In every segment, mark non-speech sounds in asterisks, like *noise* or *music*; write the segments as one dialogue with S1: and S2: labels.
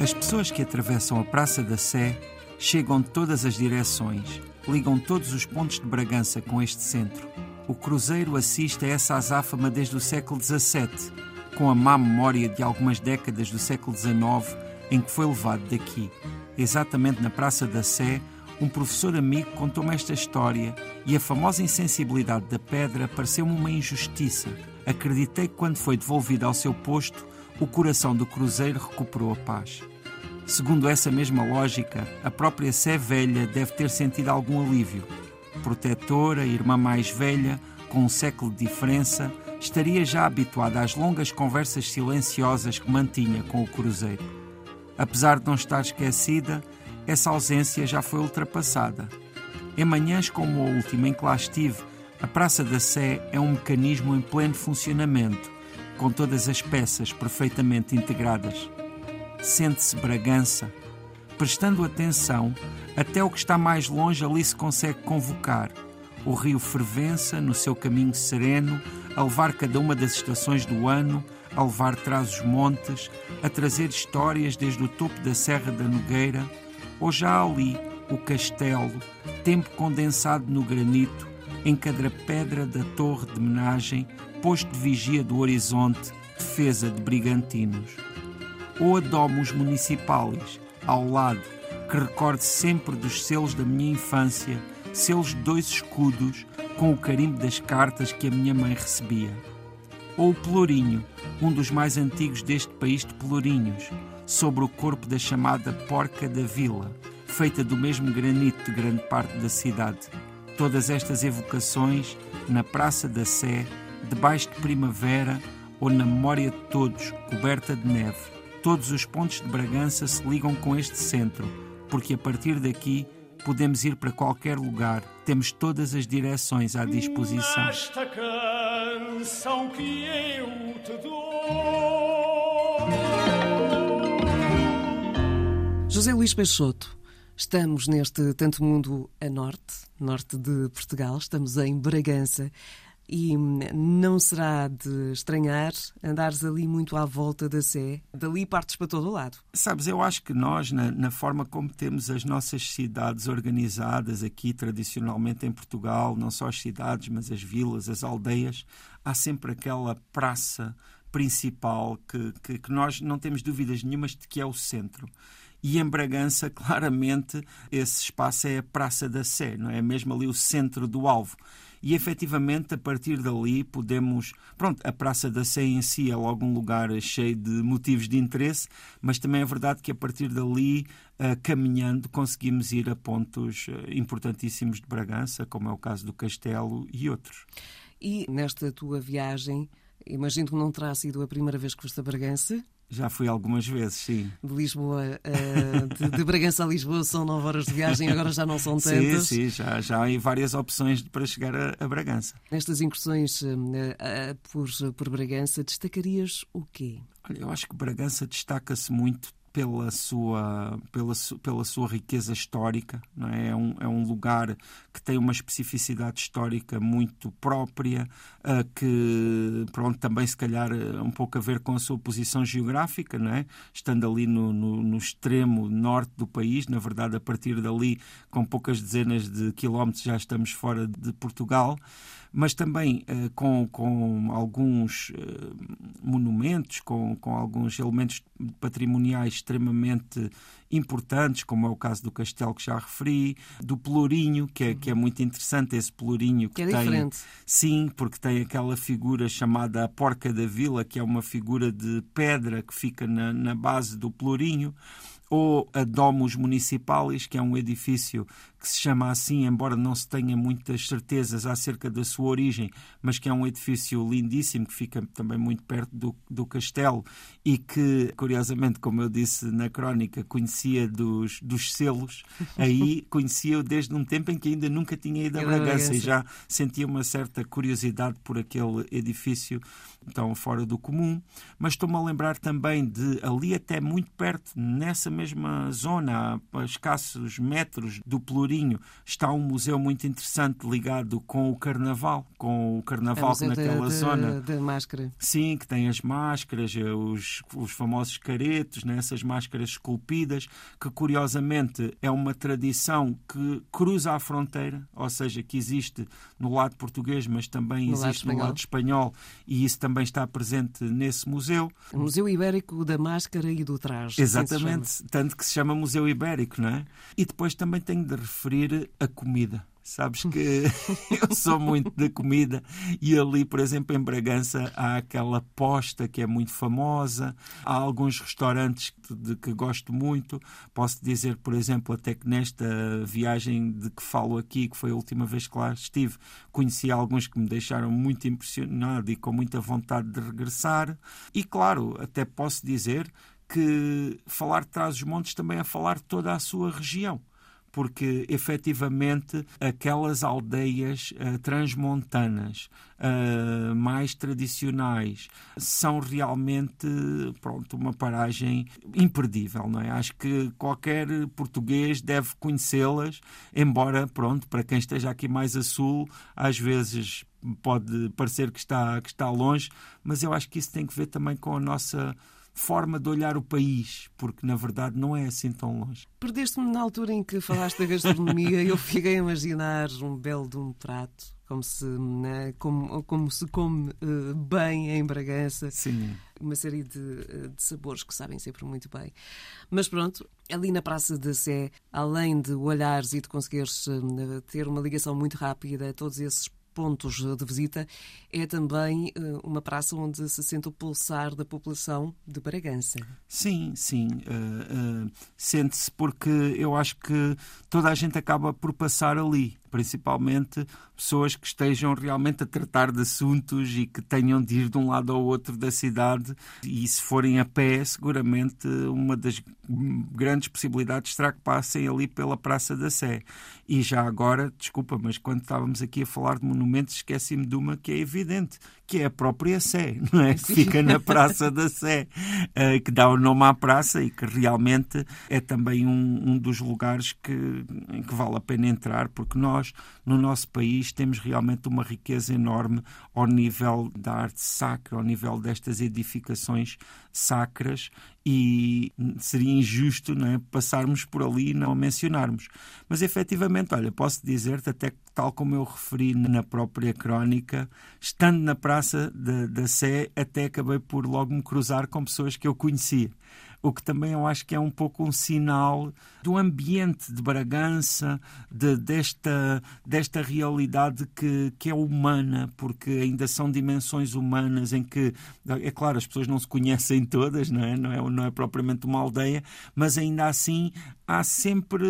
S1: As pessoas que atravessam a Praça da Sé chegam de todas as direções, ligam todos os pontos de Bragança com este centro. O cruzeiro assiste a essa azáfama desde o século XVII, com a má memória de algumas décadas do século XIX em que foi levado daqui. Exatamente na Praça da Sé, um professor amigo contou-me esta história e a famosa insensibilidade da pedra pareceu-me uma injustiça. Acreditei que quando foi devolvido ao seu posto, o coração do cruzeiro recuperou a paz. Segundo essa mesma lógica, a própria Sé Velha deve ter sentido algum alívio. Protetora, irmã mais velha, com um século de diferença, estaria já habituada às longas conversas silenciosas que mantinha com o cruzeiro. Apesar de não estar esquecida, essa ausência já foi ultrapassada. Em manhãs como a última em que lá estive, a Praça da Sé é um mecanismo em pleno funcionamento com todas as peças perfeitamente integradas. Sente-se Bragança. Prestando atenção, até o que está mais longe ali se consegue convocar. O rio Fervença, no seu caminho sereno, a levar cada uma das estações do ano, a levar traz os montes, a trazer histórias desde o topo da Serra da Nogueira, ou já ali o castelo, tempo condensado no granito, em cada pedra da torre de menagem, posto de vigia do horizonte, defesa de brigantinos. Ou a domos municipais, ao lado, que recorde sempre dos selos da minha infância, selos de dois escudos, com o carimbo das cartas que a minha mãe recebia. Ou o Pelourinho, um dos mais antigos deste país de Pelourinhos, sobre o corpo da chamada Porca da Vila, feita do mesmo granito de grande parte da cidade. Todas estas evocações, na Praça da Sé, debaixo de primavera ou na memória de todos, coberta de neve. Todos os pontos de Bragança se ligam com este centro, porque a partir daqui podemos ir para qualquer lugar, temos todas as direções à disposição.
S2: Esta canção que eu te dou.
S3: José Luís Peixoto, estamos neste Tanto Mundo a Norte, norte de Portugal, estamos em Bragança e não será de estranhar andares ali muito à volta da Sé, dali partes para todo o lado.
S1: Sabes, eu acho que nós, na, na, forma como temos as nossas cidades organizadas aqui tradicionalmente em Portugal, não só as cidades, mas as vilas, as aldeias, há sempre aquela praça principal que, que, que nós não temos dúvidas nenhumas de que é o centro. E em Bragança, *laughs* claramente, esse espaço é a Praça da Sé, não é? Mesmo ali o centro do alvo e efetivamente a partir dali podemos. Pronto, a Praça da Sé em si é logo um lugar cheio de motivos de interesse, mas também é verdade que a partir dali, uh, caminhando, conseguimos ir a pontos uh, importantíssimos de Bragança, como é o caso do Castelo e outros.
S3: E nesta tua viagem, imagino que não terá sido a primeira vez que foste a Bragança?
S1: Já fui algumas vezes, sim.
S3: De Lisboa, uh, de, de, Bragança a Lisboa são nove horas de viagem, agora já não são tantas.
S1: Sim, sim, já, já há várias opções para chegar a, a Bragança.
S3: Nestas incursões uh, por, por Bragança, destacarias o quê?
S1: Olha, eu acho que Bragança destaca-se muito pela sua, pela, pela sua riqueza histórica. É? É, um, é um lugar que tem uma especificidade histórica muito própria, uh, que pronto, também se calhar uh, um pouco a ver com a sua posição geográfica, não é? estando ali no, no, no, extremo norte do país, na verdade a partir dali, com poucas dezenas de quilómetros, já estamos fora de Portugal mas também uh, com, com alguns uh, monumentos, com, com alguns elementos patrimoniais extremamente importantes, como é o caso do castelo que já referi, do Pelourinho, que é, que é muito interessante, esse Pelourinho
S3: que, que é tem, diferente.
S1: Sim, porque tem aquela figura chamada a Porca da Vila, que é uma figura de pedra que fica na, na base do Pelourinho ou a Domus Municipalis, que é um edifício que se chama assim, embora não se tenha muitas certezas acerca da sua origem, mas que é um edifício lindíssimo, que fica também muito perto do, do castelo e que, curiosamente, como eu disse na crónica, conhecia dos, dos selos, *laughs* aí conhecia-o desde um tempo em que ainda nunca tinha ido a Bragança e já sentia uma certa curiosidade por aquele edifício tão fora do comum. Mas estou-me a lembrar também de ali até muito perto, nessa mesma zona, a escassos metros do Está um museu muito interessante ligado com o Carnaval, com o Carnaval
S3: É
S1: naquela
S3: da,
S1: zona.
S3: Da, da máscara.
S1: Sim, que tem as máscaras, eh, os, os famosos caretos, né? essas máscaras esculpidas, que curiosamente é uma tradição que cruza a fronteira, ou seja, que existe no lado português, mas também
S3: No lado
S1: existe no
S3: espanhol.
S1: lado espanhol, e isso também está presente nesse museu.
S3: O Museu Ibérico da Máscara e do Traje. assim
S1: Exatamente, tanto que se chama Museu Ibérico, não é? E depois também tenho de referir a comida. Sabes que *laughs* *laughs* eu sou muito da comida e ali, por exemplo, em Bragança há aquela posta que é muito famosa, há alguns restaurantes que- de que gosto muito. Posso dizer, por exemplo, até que nesta viagem de que falo aqui, que foi a última vez que lá estive, conheci alguns que me deixaram muito impressionado e com muita vontade de regressar. E claro, até posso dizer que falar de Trás-os-Montes também é falar de toda a sua região. Porque, efetivamente, aquelas aldeias eh, transmontanas eh, mais tradicionais são realmente pronto, uma paragem imperdível. Não é? Acho que qualquer português deve conhecê-las, embora, pronto, para quem esteja aqui mais a sul, às vezes pode parecer que está, que está longe, mas eu acho que isso tem que ver também com a nossa forma de olhar o país, porque na verdade não é assim tão longe.
S3: Perdeste-me na altura em que falaste da gastronomia eu fiquei a imaginar um belo de um prato, como se, né, como, como se come eh, bem em Bragança.
S1: Sim.
S3: Uma série de, eh, de sabores que sabem sempre muito bem. Mas pronto, ali na Praça da Sé, além de olhares e de conseguires eh, ter uma ligação muito rápida a todos esses pontos de visita, é também eh, uma praça onde se sente o pulsar da população de Bragança.
S1: Sim, sim. Uh, uh, Sente-se porque eu acho que toda a gente acaba por passar ali, principalmente pessoas que estejam realmente a tratar de assuntos e que tenham de ir de um lado ao outro da cidade. E se forem a pé, seguramente uma das grandes possibilidades será que passem ali pela Praça da Sé. E já agora, desculpa, mas quando estávamos aqui a falar de monumentos, esqueci-me de uma que é evidente, que é a própria Sé, não é? Que fica na Praça da Sé, uh, que dá o nome à praça e que realmente é também um, um dos lugares que, em que vale a pena entrar, porque nós, no nosso país, temos realmente uma riqueza enorme ao nível da arte sacra, ao nível destas edificações sacras e seria injusto não é, passarmos por ali e não a mencionarmos. Mas efetivamente, olha, posso dizer-te, até tal como eu referi na própria crónica, estando na Praça da Sé, até acabei por logo me cruzar com pessoas que eu conhecia o que também eu acho que é um pouco um sinal do ambiente de Bragança, de, desta, desta realidade que, que é humana, porque ainda são dimensões humanas em que, é claro, as pessoas não se conhecem todas, não é? Não é, não é propriamente uma aldeia, mas ainda assim há sempre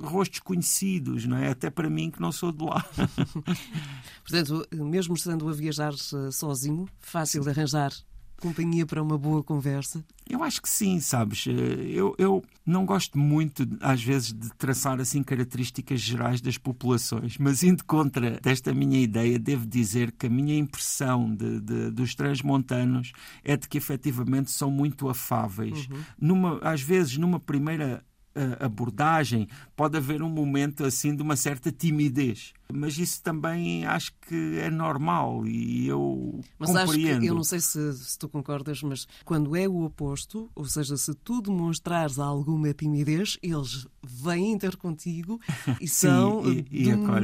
S1: rostos conhecidos, não é? Até para mim que não sou de lá. *laughs*
S3: Portanto, mesmo estando a viajar eh, sozinho, fácil de arranjar companhia para uma boa conversa?
S1: Eu acho que sim, sabes? Eu, eu não gosto muito, às vezes, de traçar assim características gerais das populações, mas indo contra desta minha ideia, devo dizer que a minha impressão de, de, dos transmontanos é de que efetivamente são muito afáveis. Uhum. Numa, às vezes, numa primeira abordagem, pode haver um momento assim de uma certa timidez. Mas isso também acho que é normal e eu
S3: mas
S1: compreendo.
S3: Que, eu não sei se, se, tu concordas, mas quando é o oposto, ou seja, se tu demonstrares alguma timidez, eles vêm ter contigo *laughs* e
S1: Sim,
S3: são
S1: e, e
S3: de, uma,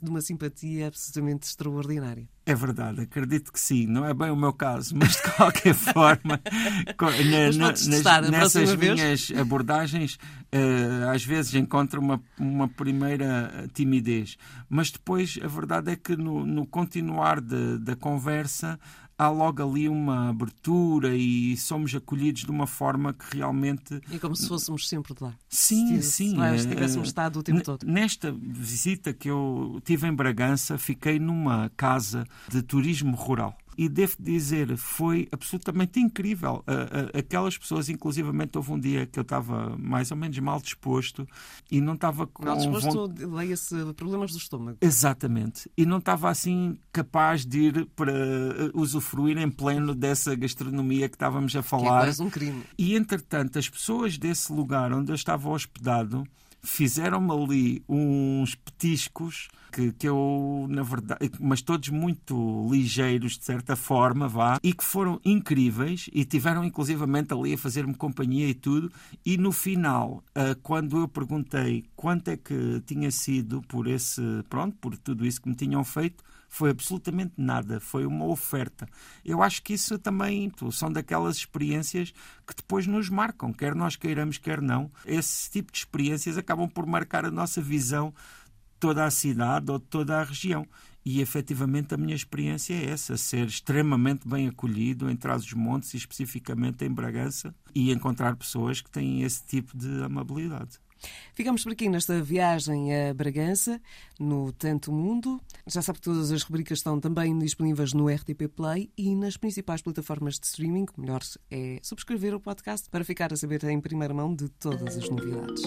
S3: de uma simpatia absolutamente extraordinária.
S1: É verdade, acredito que sim. Não é bem o meu caso, mas de qualquer *laughs* forma, na,
S3: nas, testar,
S1: nessas minhas abordagens, uh, às vezes encontro uma, uma primeira timidez. Mas depois a verdade é que no, no continuar de, da conversa há logo ali uma abertura e somos acolhidos de uma forma que realmente.
S3: É como se fôssemos sempre de lá.
S1: Sim,
S3: se,
S1: sim.
S3: Se, se tivéssemos estado o tempo todo.
S1: Nesta visita que eu tive em Bragança, fiquei numa casa de turismo rural e devo dizer, foi absolutamente incrível. Aquelas pessoas, inclusivamente, houve um dia que eu estava mais ou menos mal disposto e não estava com.
S3: Mal disposto, leia-se problemas do estômago.
S1: Exatamente. E não estava assim capaz de ir para usufruir em pleno dessa gastronomia que estávamos a falar. Que é
S3: quase um crime.
S1: E entretanto, as pessoas desse lugar onde eu estava hospedado fizeram-me ali uns petiscos que, que eu, na verdade, mas todos muito ligeiros, de certa forma, vá, e que foram incríveis e tiveram inclusivamente ali a fazer-me companhia e tudo. E no final, ah, quando eu perguntei quanto é que tinha sido por esse, pronto, por tudo isso que me tinham feito, foi absolutamente nada, foi uma oferta. Eu acho que isso também são daquelas experiências que depois nos marcam, quer nós queiramos, quer não. Esse tipo de experiências acabam por marcar a nossa visão toda a cidade ou toda a região. E efetivamente a minha experiência é essa: ser extremamente bem acolhido em Trás-os-Montes e especificamente em Bragança e encontrar pessoas que têm esse tipo de amabilidade.
S3: Ficamos por aqui nesta viagem a Bragança, no Tanto Mundo. Já sabe que todas as rubricas estão também disponíveis no RTP Play e nas principais plataformas de streaming. O melhor é subscrever o podcast para ficar a saber em primeira mão de todas as novidades.